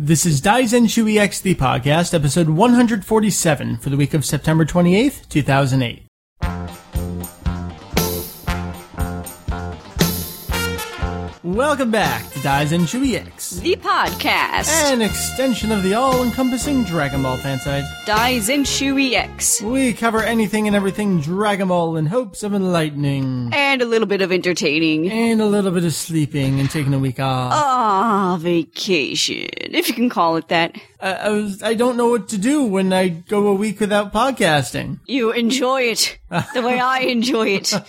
This is Daizenshuu EX, the podcast, episode 147 for the week of September 28th, 2008. Welcome back Daizenshuu EX, The podcast. an extension of the all-encompassing Dragon Ball fan site. Daizenshuu EX. We cover anything and everything Dragon Ball in hopes of enlightening, And a little bit of entertaining. and a little bit of sleeping and taking a week off. Ah, vacation. If you can call it that. I, I was, I don't know what to do when I go a week without podcasting. You enjoy it the way I enjoy it.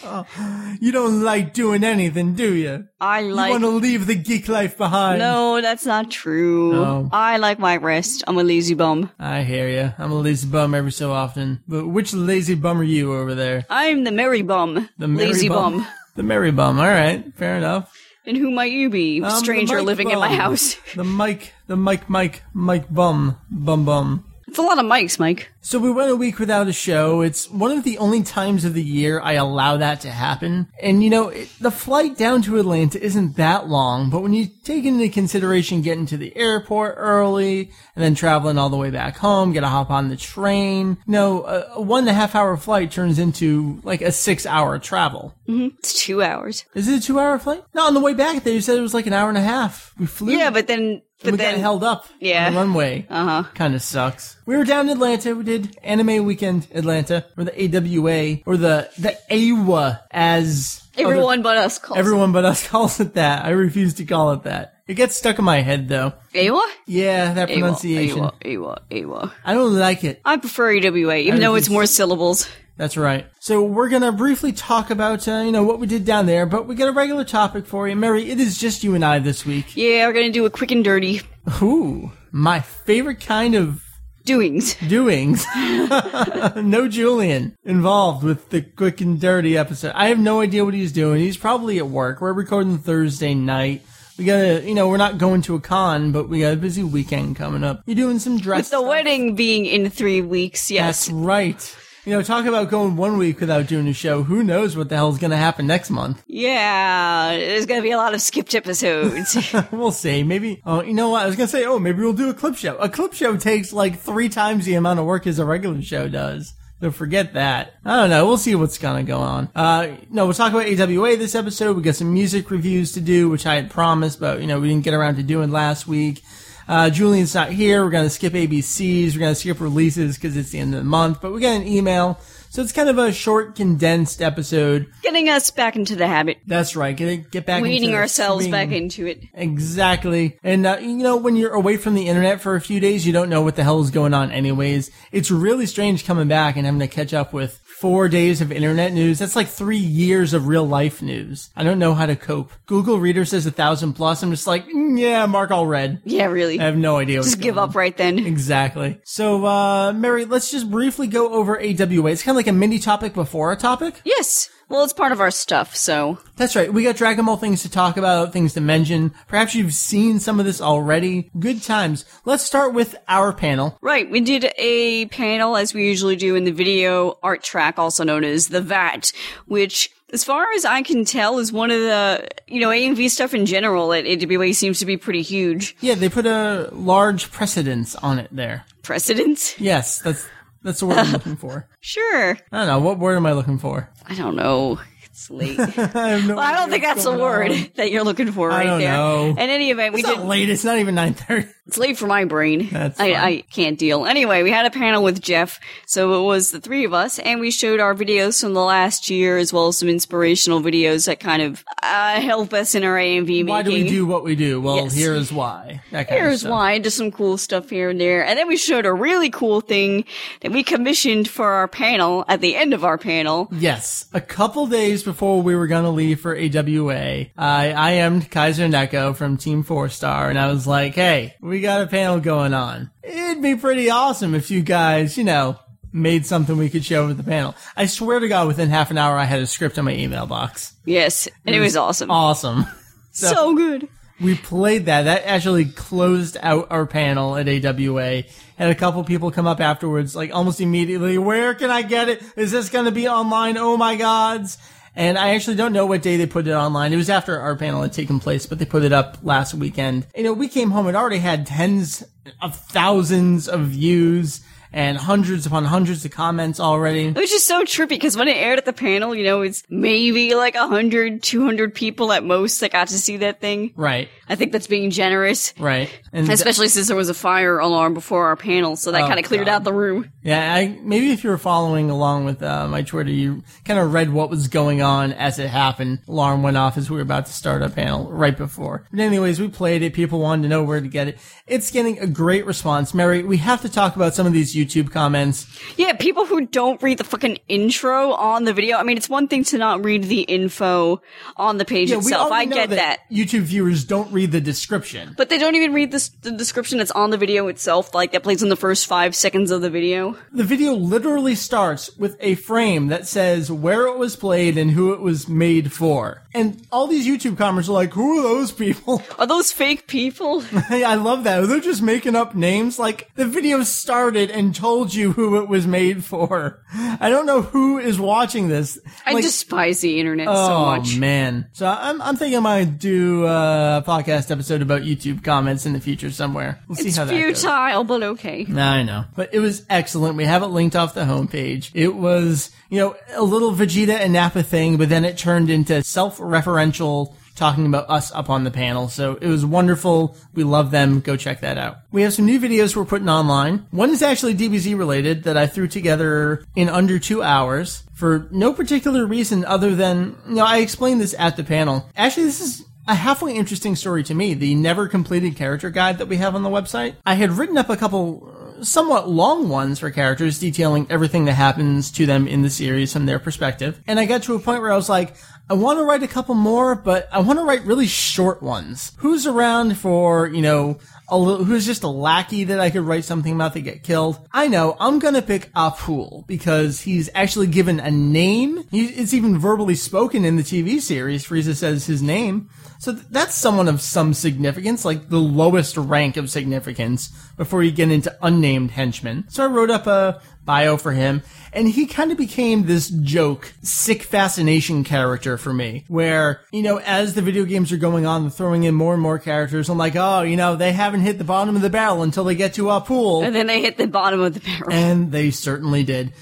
You don't like doing anything, do you? I You like. want to leave the life behind. No, that's not true. No. I like my rest. I'm a lazy bum. I hear you. I'm a lazy bum every so often. But which lazy bum are you over there? I'm the merry bum. The merry lazy bum. The merry bum. All right, fair enough. And who might you be, I'm stranger living in my house? The Mike, the Mike, Mike, Mike bum, bum bum. It's a lot of mics, Mike. So we went a week without a show. It's one of the only times of the year I allow that to happen. And you know, it, the flight down to Atlanta isn't that long, but when you take into consideration getting to the airport early and then traveling all the way back home, gotta hop on the train, you know, a, one and a half hour flight turns into like a six hour travel. It's two hours. Is it a two hour flight? No, on the way back there you said it was like an hour and a half. We flew. Yeah, but then, but we then, got held up Yeah. on the runway. uh huh. Kind of sucks. We were down in Atlanta. We did Anime Weekend Atlanta, or the AWA, or the the AWA, as other- Everyone but us calls everyone but us calls it that. I refuse to call it that. It gets stuck in my head though. it. Awa? Yeah, that Awa, pronunciation. Awa, Awa, Awa. I don't like it. I prefer AWA, even though it's more syllables. That's right. So we're gonna briefly talk about uh, you know what we did down there, but we got a regular topic for you, Meri. It is just you and I this week. Yeah, we're gonna do a quick and dirty Ooh, my favorite kind of doings. doings. no Julian involved with the quick and dirty episode. I have no idea what he's doing. He's probably at work. We're recording Thursday night. We gotta, you know, we're not going to a con, but we got a busy weekend coming up. You're doing some dress. The stuff. wedding being in three weeks, yes. That's right. You know, talk about going one week without doing a show. Who knows what the hell's gonna happen next month? yeah, there's gonna be a lot of skipped episodes. We'll see. Maybe. Oh, you know what? I was gonna say. Oh, maybe we'll do a clip show. A clip show takes like three times the amount of work as a regular show does. So forget that. I don't know. We'll see what's gonna go on. Uh, no, we'll talk about AWA this episode. We got some music reviews to do, which I had promised, but you know we didn't get around to doing last week. Uh, Julian's not here. We're gonna skip ABCs. We're gonna skip releases because it's the end of the month. But we got an email, so it's kind of a short, condensed episode. Getting us back into the habit, That's right. Get get back the ourselves swing. back into it. Exactly. And, uh, you know, when you're away from the internet for a few days, you don't know what the hell is going on anyways. It's really strange coming back and having to catch up with four days of internet news. That's like three years of real life news. I don't know how to cope. Google Reader says a thousand plus. I'm just like, mm, yeah, mark all red. Yeah, really. I have no idea. Just give up right then. Exactly. So, uh, Meri, let's just briefly go over AWA. It's kind of like a mini topic before a topic. Yes. Well, it's part of our stuff, so That's right. We got Dragon Ball things to talk about, things to mention. Perhaps you've seen some of this already. Good times. Let's start with our panel. Right, we did a panel as we usually do in the video art track, also known as the VAT, which, as far as I can tell, is one of the, you know, AMV stuff in general at AWA seems to be pretty huge. Yeah, they put a large precedence on it there. Precedence? Yes, that's that's the word I'm looking for. Sure. I don't know. What word am I looking for? I don't know. It's late. I have no Well, I don't think that's the word that you're looking for right I don't there. know. In any event, we It's did. not late. It's not even 9.30. It's late for my brain. I. I can't deal. Anyway, we had a panel with Jeff, so it was the three of us, and we showed our videos from the last year as well as some inspirational videos that kind of uh, help us in our AMV making. Why do we do what we do? Well, Yes. here is why. That kind of Here's stuff. why, just some cool stuff here and there. And then we showed a really cool thing that we commissioned for our panel at the end of our panel. Yes, a couple days before we were gonna leave for AWA, I I am'd Kaiser Neko from Team Four Star, and I was like, "Hey, we got a panel going on. It'd be pretty awesome if you guys, you know, made something we could show with the panel." I swear to God, within half an hour, I had a script on my email box. Yes, and it was awesome. Awesome. so good. We played that. That actually closed out our panel at AWA. Had a couple people come up afterwards, like almost immediately. Where can I get it? Is this going to be online? Oh my gods! And I actually don't know what day they put it online. It was after our panel had taken place, but they put it up last weekend. You know, we came home, it already had tens of thousands of views and hundreds upon hundreds of comments already. It was just so trippy because when it aired at the panel, you know, it's maybe like 100, 200 people at most that got to see that thing. Right, I think that's being generous. right. And Especially since there was a fire alarm before our panel, so that Oh, kind of cleared God. out the room. Yeah, I maybe if you were following along with uh, my Twitter, you kind of read what was going on as it happened. Alarm went off as we were about to start a panel right before. But anyways, we played it. People wanted to know where to get it. It's getting a great response. Meri, we have to talk about some of these YouTube comments. Yeah, people who don't read the fucking intro on the video. I mean, it's one thing to not read the info on the page Yeah, itself. I get that. YouTube viewers don't read the description. But they don't even read this, the description that's on the video itself, like that plays in the first five seconds of the video. The video literally starts with a frame that says where it was played and who it was made for. And all these YouTube comments are like, who are those people? Are those fake people? I love that. They're just making up names. Like the video started and told you who it was made for. I don't know who is watching this. I Like, despise the internet so oh, much. oh man. So I'm I'm thinking I might do a podcast episode about YouTube comments in the future somewhere. We'll see It's how that goes. futile, but okay. I know, but it was excellent. We have it linked off the homepage. It was, you know, a little Vegeta and Nappa thing, but then it turned into self-referential talking about us up on the panel. So it was wonderful. We love them. Go check that out. We have some new videos we're putting online. One is actually DBZ related that I threw together in under two hours for no particular reason other than, you know, I explained this at the panel. Actually, this is a halfway interesting story to me, the never completed character guide that we have on the website. I had written up a couple somewhat long ones for characters detailing everything that happens to them in the series from their perspective. And I got to a point where I was like, I want to write a couple more, but I want to write really short ones. Who's around for, you know, a little, who's just a lackey that I could write something about that get killed? I know, I'm gonna pick Appule because he's actually given a name. He, it's even verbally spoken in the TV series. Frieza says his name. So th- that's someone of some significance, like the lowest rank of significance before you get into unnamed henchmen. So I wrote up a bio for him, and he kind of became this joke, sick fascination character for me, where, you know, as the video games are going on, they're throwing in more and more characters. I'm like, oh, you know, they haven't hit the bottom of the barrel until they get to Appule. And then they hit the bottom of the barrel. And they certainly did.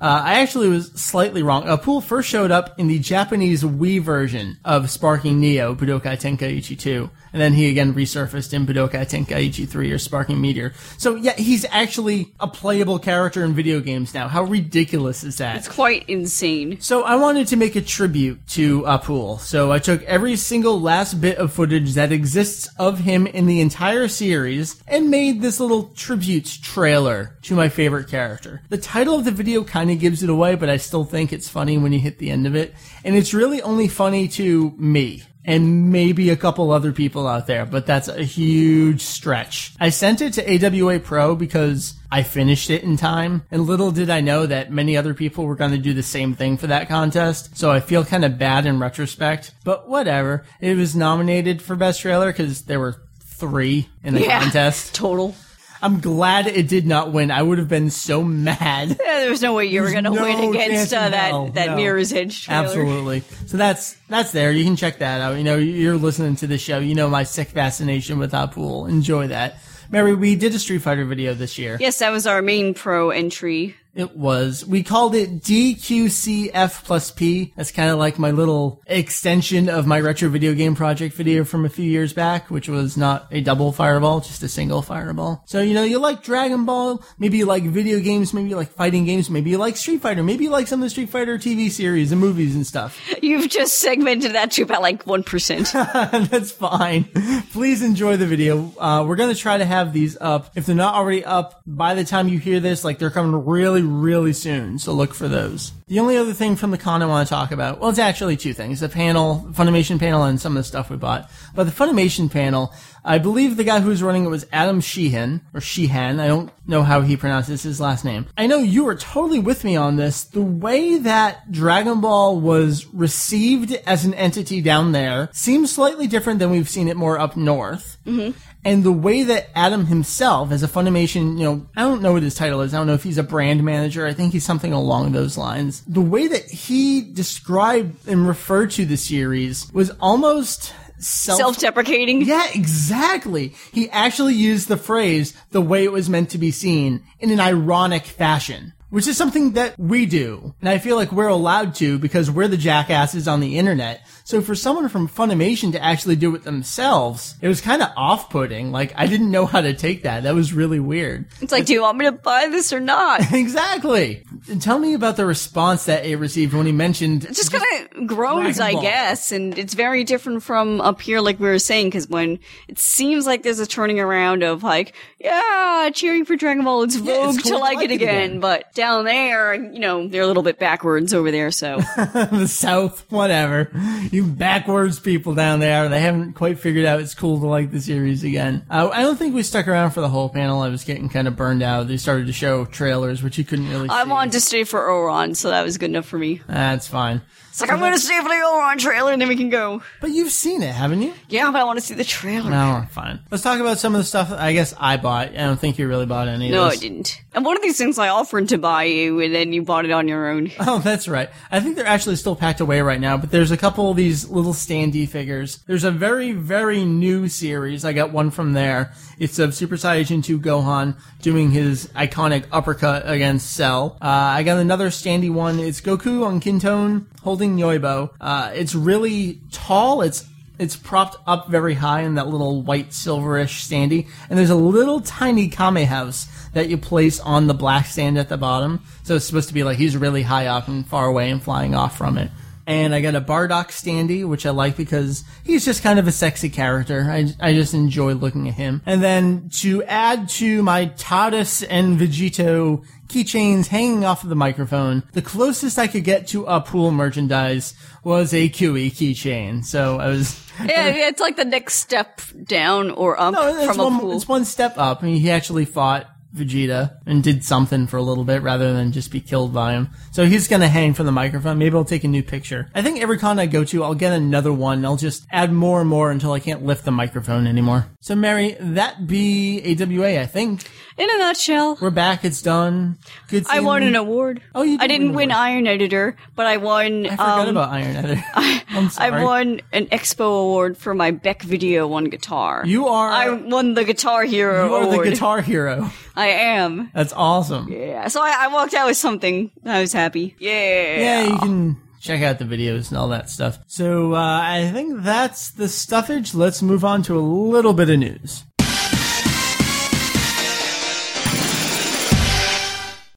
Uh, I actually was slightly wrong. Appule first showed up in the Japanese Wii version of Sparking Neo, Budokai Tenkaichi 2. And then he again resurfaced in Budokai Tenkaichi 3 or Sparking Meteor. So yeah, he's actually a playable character in video games now. How ridiculous is that? It's quite insane. So I wanted to make a tribute to Appule. So I took every single last bit of footage that exists of him in the entire series and made this little tribute trailer to my favorite character. The title of the video kind of gives it away, but I still think it's funny when you hit the end of it. And it's really only funny to me and maybe a couple other people out there, but that's a huge stretch. I sent it to AWA Pro because I finished it in time, and little did I know that many other people were going to do the same thing for that contest, so I feel kind of bad in retrospect, but whatever. It was nominated for Best Trailer because there were three in the Yeah. contest. Total. I'm glad it did not win. I would have been so mad. Yeah, there was no way you were going to no win against uh, that that No. Mirror's Edge trailer. Absolutely. So that's that's there. You can check that out. You know, you're listening to the show. You know my sick fascination with Appule. Enjoy that. Meri, we did a Street Fighter video this year. Yes, that was our main pro entry. It was. We called it DQCF plus P. That's kind of like my little extension of my retro video game project video from a few years back, which was not a double fireball, just a single fireball. So, you know, you like Dragon Ball, maybe you like video games, maybe you like fighting games, maybe you like Street Fighter, maybe you like some of the Street Fighter TV series and movies and stuff. You've just segmented that to about like 1%. That's fine. Please enjoy the video. Uh, we're gonna try to have these up. If they're not already up by the time you hear this, like they're coming really, really soon. So look for those. The only other thing from the con I want to talk about, well, it's actually two things: the panel, Funimation panel, and some of the stuff we bought. But the Funimation panel, I believe the guy who was running it was Adam Sheehan or Sheehan. I don't know how he pronounces his last name. I know you were totally with me on this. The way that Dragon Ball was received as an entity down there seems slightly different than we've seen it more up north. Mm-hmm. And the way that Adam himself, as a Funimation, you know, I don't know what his title is. I don't know if he's a brand manager. I think he's something along those lines. The way that he described and referred to the series was almost self Self-deprecating. yeah, exactly. He actually used the phrase the way it was meant to be seen in an ironic fashion, which is something that we do. And I feel like we're allowed to because we're the jackasses on the internet. So for someone from Funimation to actually do it themselves, it was kind of off-putting. Like I didn't know how to take that. That was really weird. It's like, do you want me to buy this or not? exactly. And tell me about the response that it received when he mentioned It just kind of groans, I guess, and it's very different from up here, like we were saying, because when it seems like there's a turning around of like, yeah, cheering for Dragon Ball, it's Yeah, it's vogue cool to like it again. again. But down there, you know, they're a little bit backwards over there, so the South, whatever. You backwards people down there, they haven't quite figured out it's cool to like the series again. Uh, I don't think we stuck around for the whole panel. I was getting kind of burned out. They started to show trailers, which you couldn't really I see. wanted to stay for Ouran, so that was good enough for me. That's fine. It's like I'm going to see if for the on trailer, and then we can go. But you've seen it, haven't you? Yeah, but I want to see the trailer. No, fine. Let's talk about some of the stuff I guess I bought. I don't think you really bought any No, of I this. didn't. And one of these things I offered to buy you, and then you bought it on your own. Oh, that's right. I think they're actually still packed away right now, but there's a couple of these little standee figures. There's a very, very new series. I got one from there. It's of Super Saiyan 2 Gohan doing his iconic uppercut against Cell. Uh, I got another standee one. It's Goku on Kinto'un holding Nyoibo. Uh, it's really tall. It's it's propped up very high in that little white silverish standee, and there's a little tiny Kame house that you place on the black stand at the bottom. So it's supposed to be like he's really high up and far away and flying off from it. And I got a Bardock standee, which I like because he's just kind of a sexy character. I, I just enjoy looking at him. And then to add to my Tadas and Vegito keychains hanging off of the microphone, the closest I could get to Appule merchandise was a Cui keychain. So I was Yeah, yeah, it's like the next step down or up No, from a one, pool. it's one step up. I mean, he actually fought Vegeta and did something for a little bit rather than just be killed by him. So he's gonna hang from the microphone. Maybe I'll take a new picture. I think every con I go to, I'll get another one. I'll just add more and more until I can't lift the microphone anymore. So Meri, that be AWA, I think. In a nutshell, We're back. It's done. Good. I won you. an award. Oh, you did I didn't win win Iron Editor, but I won. I forgot um, about Iron Editor. I'm. I won an Expo award for my Beck Video One guitar. You are. I won the Guitar Hero you are the guitar hero. I am. That's awesome. Yeah. So I, I walked out with something. I was happy. Yeah. Yeah, you can check out the videos and all that stuff. So uh, I think that's the stuffage. Let's move on to a little bit of news.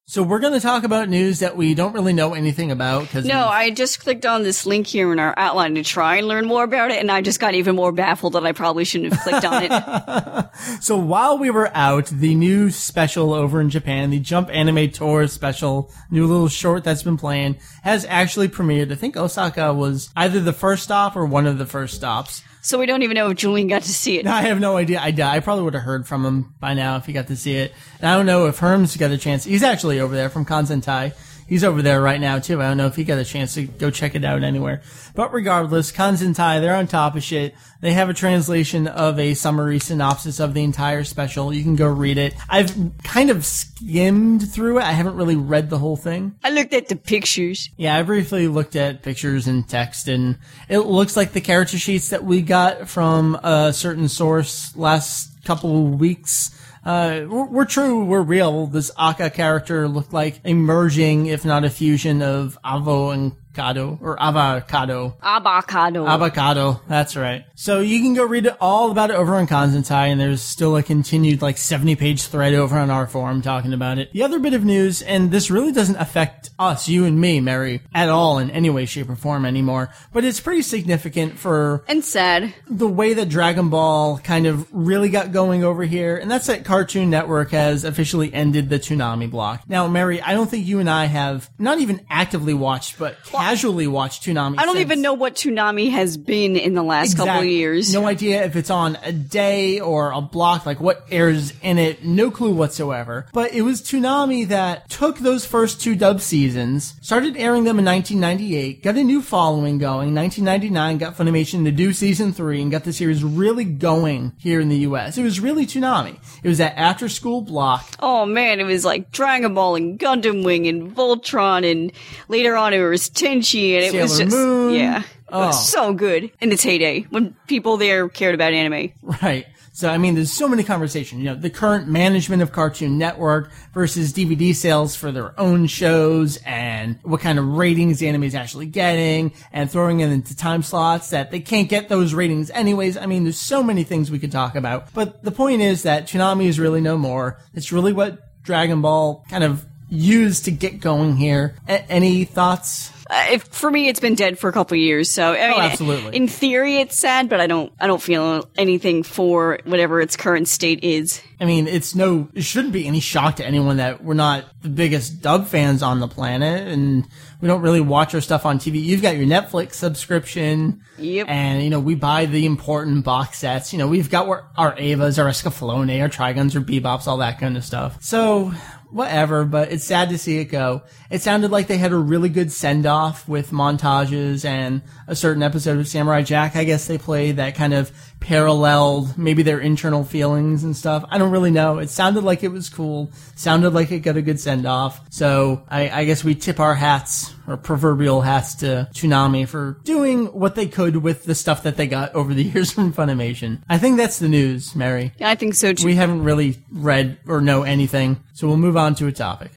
So we're going to talk about news that we don't really know anything about because No, I just clicked on this link here in our outline to try and learn more about it, and I just got even more baffled that I probably shouldn't have clicked on it. So while we were out, the new special over in Japan, the Jump Anime Tour special, new little short that's been playing, has actually premiered. I think Osaka was either the first stop or one of the first stops. So we don't even know if Julian got to see it. I have no idea. I, I probably would have heard from him by now if he got to see it. And I don't know if Herm's got a chance. He's actually over there from Kanzentai. He's over there right now too. I don't know if he got a chance to go check it out anywhere. But regardless, Kanzentai, they're on top of shit. They have a translation of a summary synopsis of the entire special. You can go read it. I've kind of skimmed through it. I haven't really read the whole thing. I looked at the pictures. Yeah, I briefly looked at pictures and text, and it looks like the character sheets that we got from a certain source last couple of weeks. Uh, were, were true, we're real. This Aka character looked like a merging, if not a fusion, of Avo and Kado, or Avocado. Avocado. Avocado, that's right. So you can go read all about it over on Kanzentai, and there's still a continued like 70 page thread over on our forum talking about it. The other bit of news, and this really doesn't affect us, you and me, Meri, at all in any way, shape, or form anymore, but it's pretty significant for and sad. the way that Dragon Ball kind of really got going over here, and that's that Cartoon Network has officially ended the Toonami block. Now, Meri, I don't think you and I have not even actively watched, but Well, casually watch Toonami. I don't since- even know what Toonami has been in the last couple of years. No idea if it's on a day or a block, like what airs in it. No clue whatsoever. But it was Toonami that took those first two dub seasons, started airing them in 1998, got a new following going. 1999 got Funimation to do season three and got the series really going here in the U.S. It was really Toonami. It was that after school block. Oh man, it was like Dragon Ball and Gundam Wing and Voltron, and later on it was Tenchi, and it was just Moon. yeah, it Oh. was so good in its heyday when people there cared about anime. Right. So, I mean, there's so many conversations. You know, the current management of Cartoon Network versus DVD sales for their own shows and what kind of ratings the anime is actually getting and throwing it into time slots that they can't get those ratings anyways. I mean, there's so many things we could talk about. But the point is that Toonami is really no more. It's really what Dragon Ball kind of used to get going here. A- any thoughts? Uh, if, for me, it's been dead for a couple of years, so I mean, Oh, absolutely. in theory, it's sad, but I don't, I don't feel anything for whatever its current state is. I mean, it's no, it shouldn't be any shock to anyone that we're not the biggest dub fans on the planet and we don't really watch our stuff on TV. You've got your Netflix subscription. Yep. And, you know, we buy the important box sets. You know, we've got our, our Evas, our Escaflowne, our Triguns, our Bebops, all that kind of stuff. So, whatever, but it's sad to see it go. It sounded like they had a really good send off with montages and a certain episode of Samurai Jack. I guess they played that kind of paralleled maybe their internal feelings and stuff. I don't really know. It sounded like it was cool. Sounded like it got a good send off. So I, I guess we tip our hats or proverbial hats to Toonami for doing what they could with the stuff that they got over the years from Funimation. I think that's the news, Meri. Yeah, I think so too. We haven't really read or know anything, so we'll move on to a topic.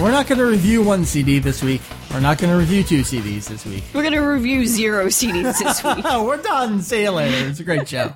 We're not going to review one CD this week. We're not going to review two CDs this week. We're gonna review zero CDs this week. We're done. See you later. It's a great show.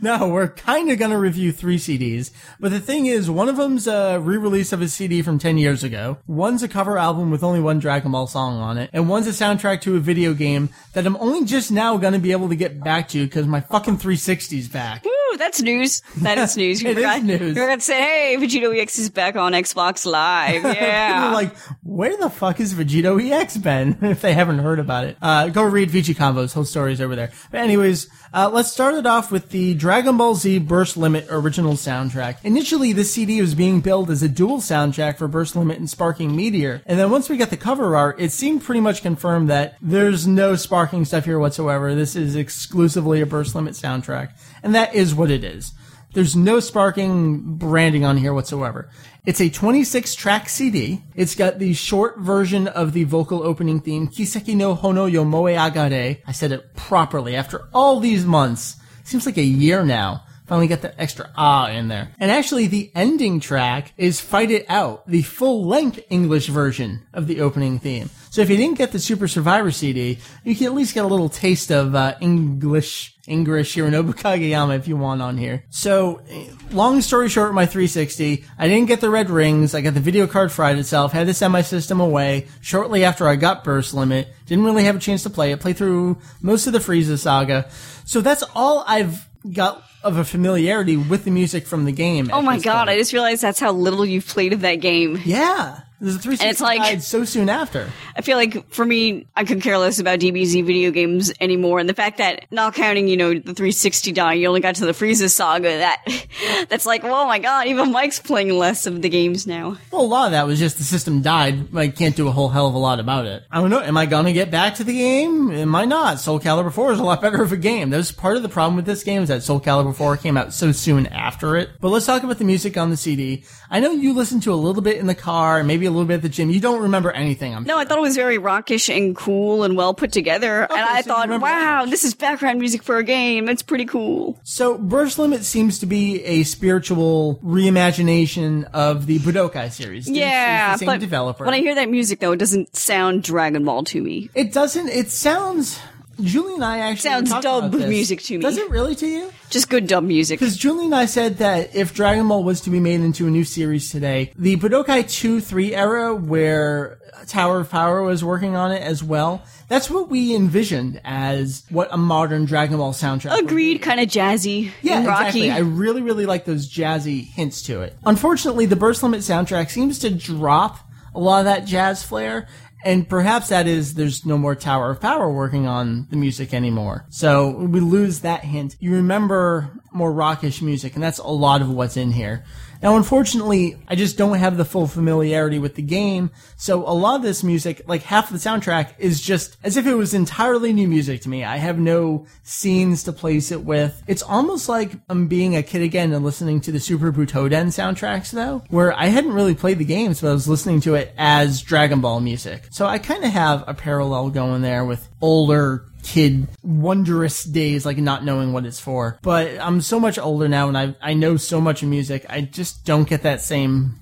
No, we're kind of going to review three CDs, but the thing is, one of them's a re-release of a CD from 10 years ago. One's a cover album with only one Dragon Ball song on it, and one's a soundtrack to a video game that I'm only just now going to be able to get back to because my fucking 360's back. Ooh, that's news. That is news. You It is forgot, news. You forgot to say, hey, VegettoEX is back on Xbox Live. Yeah. Like, where the fuck is VegettoEX been? if they haven't heard about it, uh, go read Vici Convo's whole stories over there. But anyways, uh, let's start it off with the Dragon Ball Z Burst Limit original soundtrack. Initially, this CD was being billed as a dual soundtrack for Burst Limit and Sparking Meteor, and then once we got the cover art, it seemed pretty much confirmed that there's no sparking stuff here whatsoever. This is exclusively a Burst Limit soundtrack, and that is what it is. There's no sparking branding on here whatsoever. It's a 26 track CD. It's got the short version of the vocal opening theme, Kiseki no Honoo yo Moeagare. I said it properly after all these months. Seems like a year now. Finally got that extra ah in there. And actually, the ending track is Fight It Out, the full length English version of the opening theme. So if you didn't get the Super Survivor CD, you can at least get a little taste of uh, English English Hironobu Kageyama if you want on here. So, long story short, my 360, I didn't get the red rings. I got the video card fried itself, had to send my system away shortly after I got Burst Limit. Didn't really have a chance to play it. Played through most of the Frieza saga. So that's all I've got of a familiarity with the music from the game. oh my god, point. I just realized that's how little you've played of that game. Yeah. There's a 360 it's like- died so soon after. I feel like for me, I could care less about DBZ video games anymore. And the fact that not counting, you know, the 360 die, you only got to the Frieza saga. That that's like, oh my god, even Mike's playing less of the games now. Well, a lot of that was just the system died. I can't do a whole hell of a lot about it. I don't know. Am I gonna get back to the game? Am I not? Soul Calibur 4 is a lot better of a game. That was part of the problem with this game is that Soul Calibur 4 came out so soon after it. But let's talk about the music on the CD. I know you listened to a little bit in the car maybe a little bit at the gym. You don't remember anything. I'm No, I thought it was very rockish and cool and well put together. and I so thought, wow, this is background music for a game. It's pretty cool. So Burst Limit seems to be a spiritual reimagination of the Budokai series. Yeah, it's the same but developer. when I hear that music, though, it doesn't sound Dragon Ball to me. It doesn't. It sounds. Julie and I actually Sounds dub music to me. Does it really to you? Just good dub music. Because Julie and I said that if Dragon Ball was to be made into a new series today, the Budokai 2 3 era, where Tower of Power was working on it as well, that's what we envisioned as what a modern Dragon Ball soundtrack Agreed, kind of jazzy yeah, and rocky. exactly. I really, really like those jazzy hints to it. Unfortunately, the Burst Limit soundtrack seems to drop a lot of that jazz flair, And perhaps that is there's no more Tower of Power working on the music anymore. So we lose that hint. You remember more rockish music, and that's a lot of what's in here. Now, unfortunately, I just don't have the full familiarity with the game, so a lot of this music, like half of the soundtrack, is just as if it was entirely new music to me. I have no scenes to place it with. It's almost like I'm being a kid again and listening to the Super Butoden soundtracks, though, where I hadn't really played the games, but I was listening to it as Dragon Ball music. So I kind of have a parallel going there with older kid wondrous days like not knowing what it's for but i'm so much older now and i i know so much of music i just don't get that same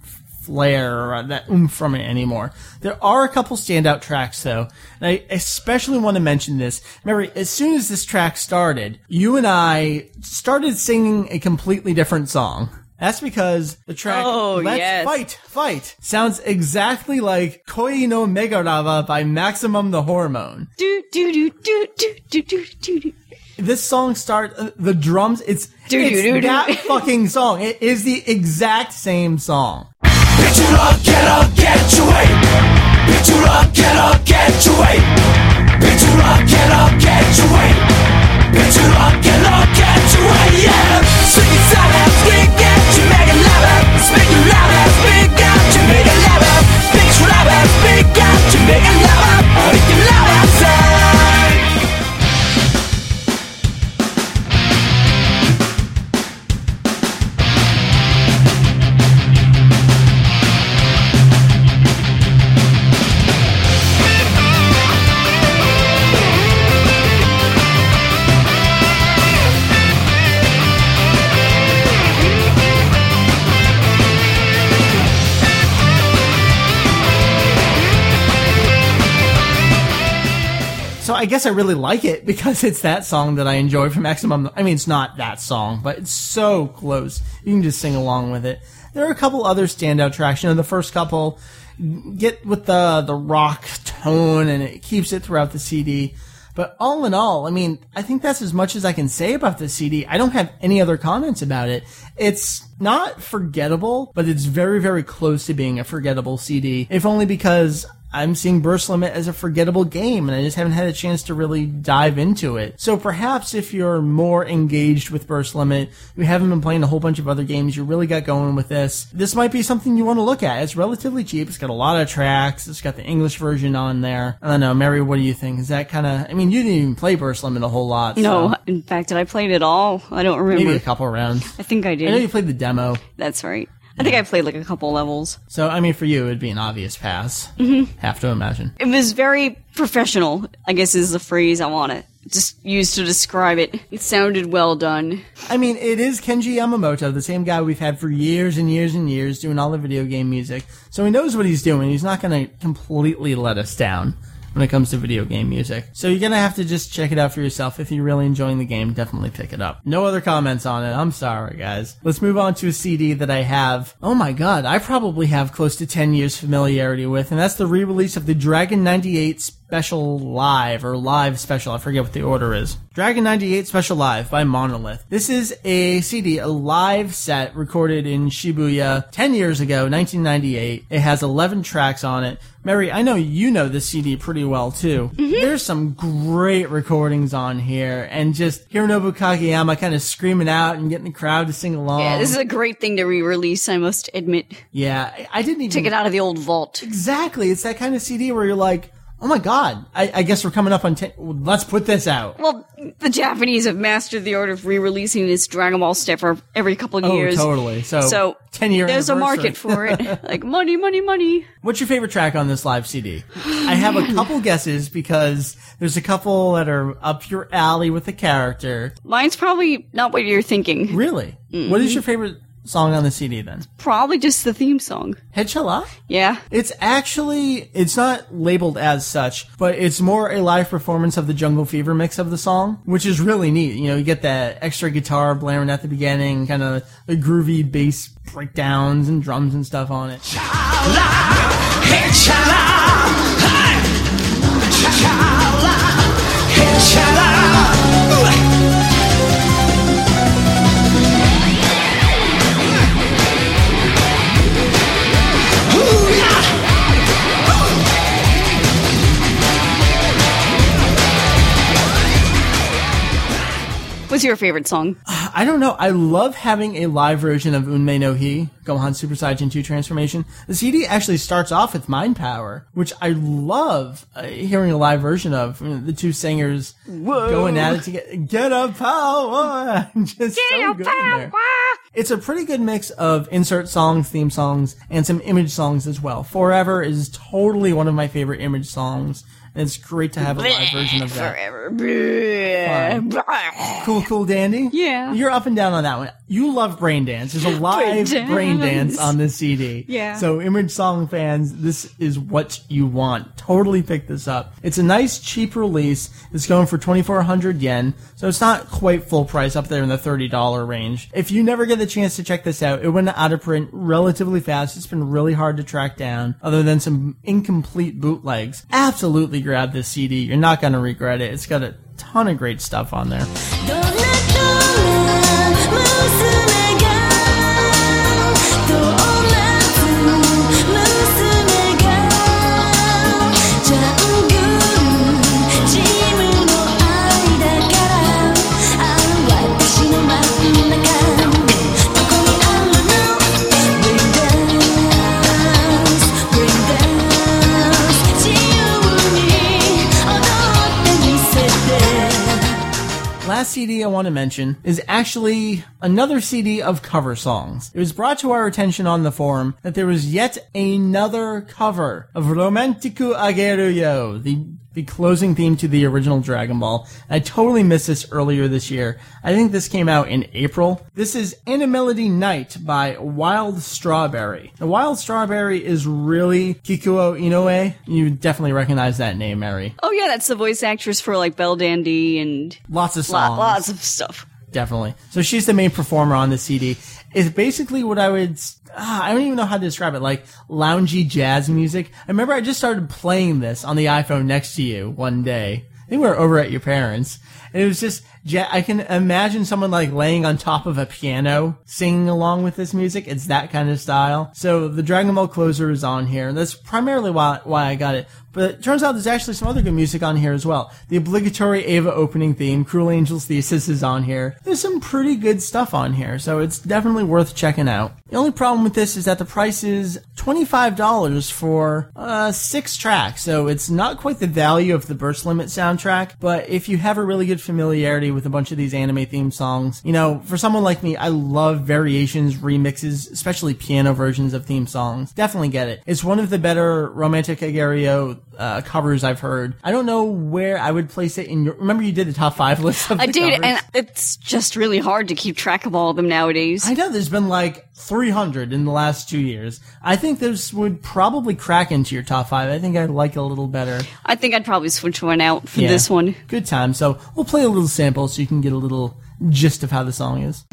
flair or uh, that oomph from it anymore. There are a couple standout tracks though, and I especially want to mention this. Remember, as soon as this track started, you and I started singing a completely different song. That's because the track Oh, Let's yes. Fight, Fight sounds exactly like Koi no Megalover by Maximum the Hormone. Do do do do do do do do do. This song start uh, the drums. It's, Do, it's do, do, do. that fucking song. It is the exact same song. Picture get up, get your way. Picture up, get up, get your way. Picture up, get up, get your way. Picture up, get up, get your way, yeah. Swing it side out, I guess I really like it because it's that song that I enjoy from Maximum. I mean, it's not that song, but it's so close. You can just sing along with it. There are a couple other standout tracks. You know, the first couple get with the the rock tone, and it keeps it throughout the CD. But all in all, I mean, I think that's as much as I can say about the CD. I don't have any other comments about it. It's not forgettable, but it's very, very close to being a forgettable CD. If only because I'm seeing Burst Limit as a forgettable game, and I just haven't had a chance to really dive into it. So perhaps if you're more engaged with Burst Limit, you haven't been playing a whole bunch of other games, you really got going with this, this might be something you want to look at. It's relatively cheap, it's got a lot of tracks, it's got the English version on there. I don't know, Meri, what do you think? Is that kind of, I mean, you didn't even play Burst Limit a whole lot. No, so in fact, did I play it at all? I don't remember. Maybe a couple rounds. I think I did. I know you played the demo. That's right. I think I played like a couple levels. So, I mean, for you, it'd be an obvious pass. Mm-hmm. Have to imagine. It was very professional, I guess is the phrase I want to just use to describe it. It sounded well done. I mean, it is Kenji Yamamoto, the same guy we've had for years and years and years doing all the video game music. So he knows what he's doing. He's not going to completely let us down when it comes to video game music. So you're to have to just check it out for yourself. If you're really enjoying the game, definitely pick it up. No other comments on it. I'm sorry, guys. Let's move on to a CD that I have. Oh my god, I probably have close to 10 years familiarity with, and that's the re-release of the Dragon 98 Special Live, or Live Special, I forget what the order is. Dragon 98 Special Live by Monolith. This is a CD, a live set recorded in Shibuya 10 years ago, 1998. It has 11 tracks on it. Meri, I know you know this CD pretty well too. Mm-hmm. There's some great recordings on here, and just Hironobu Kageyama kind of screaming out and getting the crowd to sing along. Yeah, this is a great thing to re-release, I must admit. Yeah, I- I didn't even Take it out of the old vault. Exactly. It's that kind of CD where you're like, oh my god, I, I guess we're coming up on 10. Let's put this out. Well, the Japanese have mastered the art of re-releasing this Dragon Ball stuff every couple of years. Oh, years. totally. So, So 10 year There's a market for it. like money, money, money. What's your favorite track on this live CD? I have a couple guesses because there's a couple that are up your alley with the character. Mine's probably not what you're thinking. Really? What is mm-hmm. your favorite song on the CD then? Probably just the theme song. Head Chala? Yeah. It's actually, it's not labeled as such, but it's more a live performance of the Jungle Fever mix of the song, which is really neat. You know, you get that extra guitar blaring at the beginning, kind of the groovy bass breakdowns and drums and stuff on it. Hey, chala, hey, chala, hey, chala. What's your favorite song? I don't know. I love having a live version of Unmei no Hi, Gohan Super Saiyan 2 transformation. The CD actually starts off with Mind Power, which I love uh, hearing a live version of. You know, the two singers going at it to get, get a power. Just so good in there. It's a pretty good mix of insert songs, theme songs, and some image songs as well. Forever is totally one of my favorite image songs. And it's great to have a live version of that. Forever. Cool, cool, dandy. Yeah. You're up and down on that one. You love Brain Dance. There's a live Brain Brain Dance. Dance on this CD. Yeah. So Image Song fans, this is what you want. Totally pick this up. It's a nice cheap release. It's going for 2400 yen. So it's not quite full price up there in the $30 range. If you never get the chance to check this out, it went out of print relatively fast. It's been really hard to track down other than some incomplete bootlegs. Absolutely grab this CD. You're not going to regret it. It's got a ton of great stuff on there. CD I want to mention is actually another CD of cover songs. It was brought to our attention on the forum that there was yet another cover of Romantic Ageru yo, the the closing theme to the original Dragon Ball. I totally missed this earlier this year. I think this came out in April. This is Animelody Night by Wild Strawberry. The Wild Strawberry is really Kikuko Inoue. You definitely recognize that name, Meri. Oh yeah, that's the voice actress for like Belldandy and Lots of songs. lot, lots of stuff. Definitely. So she's the main performer on the CD. It's basically what I would. Ah, I don't even know how to describe it. Like loungy jazz music. I remember I just started playing this on the iPhone next to you one day. I think we were over at your parents, and it was just. Ja- I can imagine someone like laying on top of a piano singing along with this music. It's that kind of style. So the Dragon Ball closer is on here. That's primarily why why I got it. But it turns out there's actually some other good music on here as well. The obligatory Eva opening theme, Cruel Angel's Thesis is on here. There's some pretty good stuff on here, so it's definitely worth checking out. The only problem with this is that the price is $25 for uh, six tracks, so it's not quite the value of the Burst Limit soundtrack, but if you have a really good familiarity with a bunch of these anime theme songs, you know, for someone like me, I love variations, remixes, especially piano versions of theme songs. Definitely get it. It's one of the better Romantic Ageru yo uh, covers I've heard. I don't know where I would place it in your. Remember, you did the top five list of I did, covers? and it's just really hard to keep track of all of them nowadays. I know there's been like 300 in the last two years. I think this would probably crack into your top five. I think I'd like it a little better. I think I'd probably switch one out for Yeah. this one. Good time. So we'll play a little sample so you can get a little gist of how the song is.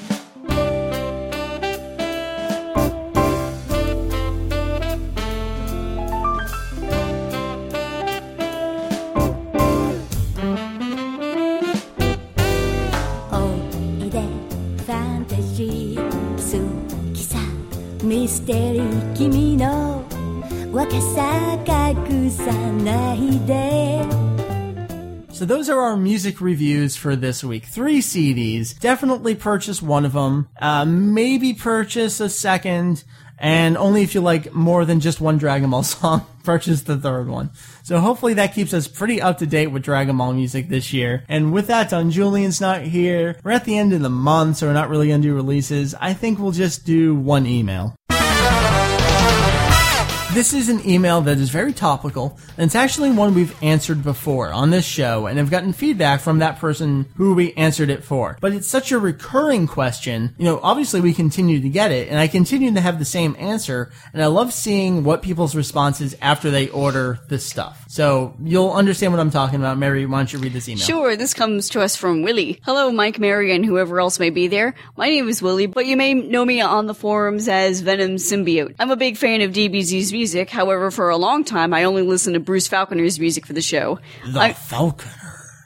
Those are our music reviews for this week. Three CDs. Definitely purchase one of them. Uh, maybe purchase a second. And only if you like more than just one Dragon Ball song, purchase the third one. So hopefully that keeps us pretty up to date with Dragon Ball music this year. And with that done, Julian's not here. We're at the end of the month, so we're not really gonna do releases. I think we'll just do one email. This is an email that is very topical, and it's actually one we've answered before on this show, and I've gotten feedback from that person who we answered it for. But it's such a recurring question, you know, obviously we continue to get it, and I continue to have the same answer, and I love seeing what people's responses after they order this stuff. So you'll understand what I'm talking about. Meri, why don't you read this email? Sure, this comes to us from Willie. Hello, Mike, Meri, and whoever else may be there. My name is Willie, but you may know me on the forums as Venom Symbiote. I'm a big fan of DBZ's music, however, for a long time I only listened to Bruce Falconer's music for the show. The I- Falconer.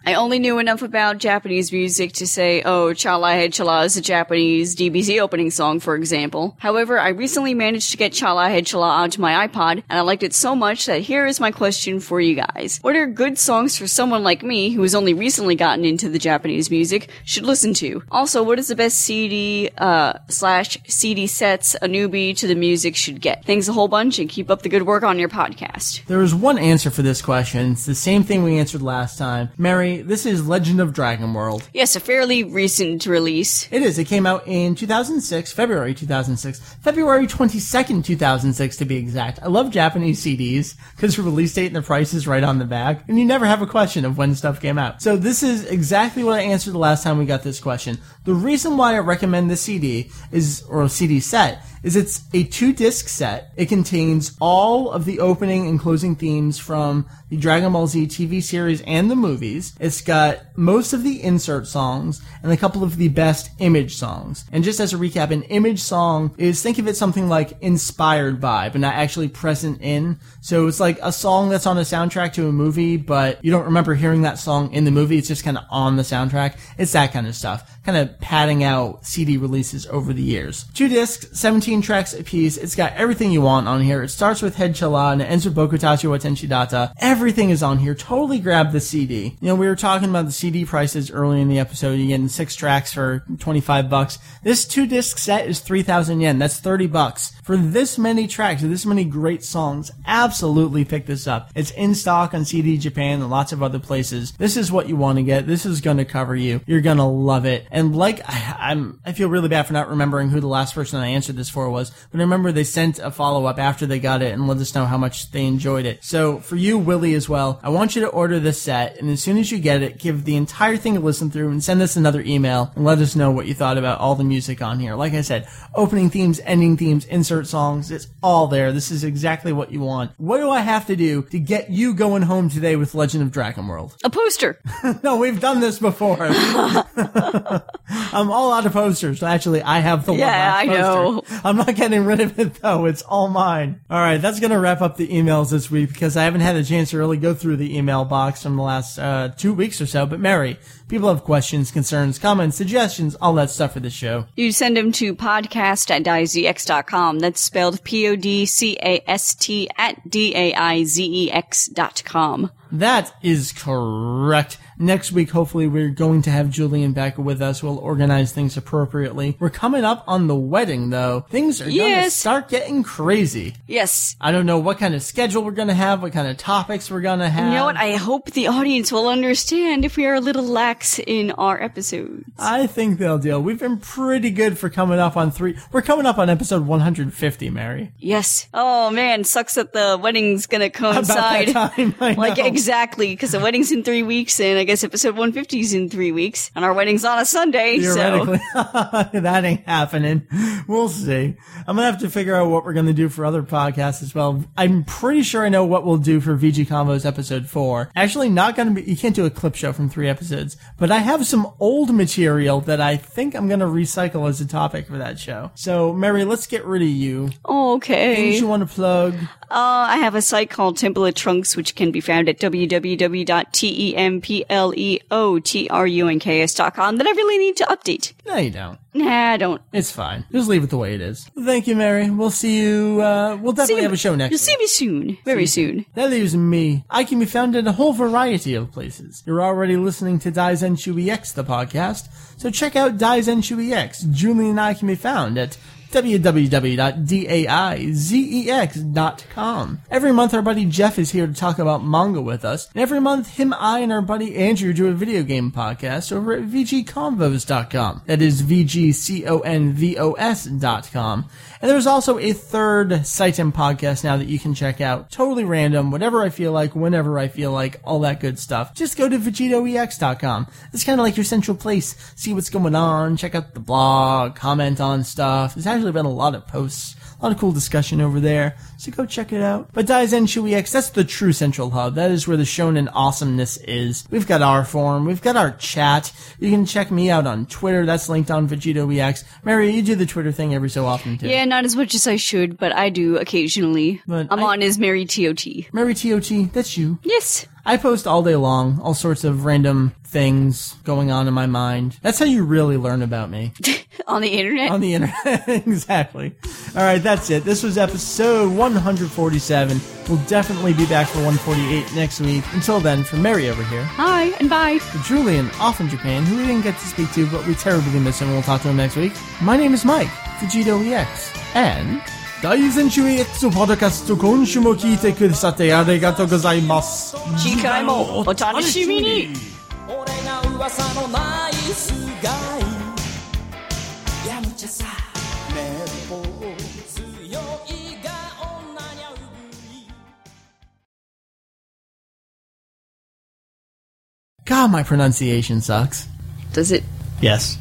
I only knew enough about Japanese music to say, oh, Chala Head Chala is a Japanese DBZ opening song, for example. However, I recently managed to get Chala Head Chala onto my iPod, and I liked it so much that here is my question for you guys. What are good songs for someone like me, who has only recently gotten into the Japanese music, should listen to? Also, what is the best CD, uh, slash CD sets a newbie to the music should get? Thanks a whole bunch, and keep up the good work on your podcast. There is one answer for this question. It's the same thing we answered last time. Meri, this is Legend of Dragon World. Yes, a fairly recent release. It is. It came out in 2006, February 2006, February 22nd, 2006 to be exact. I love Japanese CDs because the release date and the price is right on the back, and you never have a question of when stuff came out. So this is exactly what I answered the last time we got this question. The reason why I recommend this CD is, or CD set, is it's a two disc set. It contains all of the opening and closing themes from the Dragon Ball Z TV series and the movies. It's got most of the insert songs and a couple of the best image songs. And just as a recap, an image song is think of it something like inspired by, but not actually present in. So it's like a song that's on a soundtrack to a movie, but you don't remember hearing that song in the movie. It's just kind of on the soundtrack. It's that kind of stuff. Kind of padding out CD releases over the years. Two discs, 17 tracks apiece. It's got everything you want on here. It starts with Head Chala and it ends with Bokutachi wa Tenshi Datta. Everything is on here. Totally grab the CD. You know, we were talking about the CD prices early in the episode. You're getting six tracks for 25 bucks. This two disc set is 3,000 yen. That's 30 bucks. For this many tracks, this many great songs, absolutely pick this up. It's in stock on CD Japan and lots of other places. This is what you want to get. This is going to cover you. You're going to love it. And like, I, I'm, I feel really bad for not remembering who the last person I answered this for was, but I remember they sent a follow up after they got it and let us know how much they enjoyed it. So for you, Willie, as well, I want you to order this set, and as soon as you get it, give the entire thing a listen through and send us another email and let us know what you thought about all the music on here. Like I said, opening themes, ending themes, insert songs, it's all there. This is exactly what you want. What do I have to do to get you going home today with Legend of Dragon World? A poster. no, we've done this before. I'm all out of posters. Actually, I have the one Yeah, I know. I'm not getting rid of it though. It's all mine. All right, that's gonna wrap up the emails this week because I haven't had a chance to really go through the email box from the last uh, two weeks or so. But Meri, people have questions, concerns, comments, suggestions, all that stuff for the show. You send them to podcast at daizex.com. That's spelled P-O-D-C-A-S-T at D-A-I-Z-E-X dot com. That is correct. Next week, hopefully, we're going to have Julian back with us. We'll organize things appropriately. We're coming up on the wedding, though. Things are going to Yes. start getting crazy. Yes. I don't know what kind of schedule we're going to have, what kind of topics we're going to have. You know what? I hope the audience will understand if we are a little lax in our episodes. I think they'll deal. We've been pretty good for coming up on three. We're coming up on episode 150, Meri. Yes. Oh man, sucks that the wedding's gonna coincide. About that time, Like exactly, because the wedding's in three weeks, and I guess episode 150 is in three weeks, and our wedding's on a Sunday. So Theoretically, that ain't happening. We'll see. I'm gonna have to figure out what we're gonna do for other podcasts as well. I'm pretty sure I know what we'll do for VG Convos episode four. Actually, not gonna be. You can't do a clip show from three episodes, but I have some old material that I think I'm gonna recycle as a topic for that show. So, Meri, let's get rid of you. okay. Things you want to plug? Uh, I have a site called Temple of Trunks, which can be found at www.templeoftrunks.com that I really need to update. No, you don't. Nah, I don't. It's fine. Just leave it the way it is. Thank you, Meri. We'll see you. Uh, we'll definitely you- have a show next. You'll see me soon. Very soon. That leaves me. I can be found in a whole variety of places. You're already listening to Daizenshuu EX, the podcast, so check out Daizenshuu EX. Julie and I can be found at www.daizex.com. Every month our buddy Jeff is here to talk about manga with us, and every month him, I, and our buddy Andrew do a video game podcast over at vgconvos.com. That is vgconvos.com. And there's also a third site podcast now that you can check out. Totally random, whatever I feel like, whenever I feel like, all that good stuff. Just go to vegettoex.com. It's kind of like your central place. See what's going on, check out the blog, comment on stuff. There's actually been a lot of posts A lot of cool discussion over there, so go check it out. But Daizenshuu EX, that's the true central hub. That is where the shonen awesomeness is. We've got our forum, we've got our chat. You can check me out on Twitter. That's linked on Vegito EX. Meri, you do the Twitter thing every so often too. Yeah, not as much as I should, but I do occasionally. But I'm I- on as Meri TOT. Meri TOT, that's you. Yes. I post all day long, all sorts of random things going on in my mind. That's how you really learn about me. On the internet. on the internet. exactly. All right, that's it. This was episode 147. We'll definitely be back for 148 next week. Until then, for Meri over here. Hi, and bye. For Julian, off in Japan, who we didn't get to speak to, but we terribly miss him, and we'll talk to him next week. My name is Mike, VegettoEX, and... 大全集 EX ポッドキャスト今週も聞いてくださってありがとうございます次回もお楽しみに俺が噂のない姿 God, my pronunciation sucks. Does it Yes.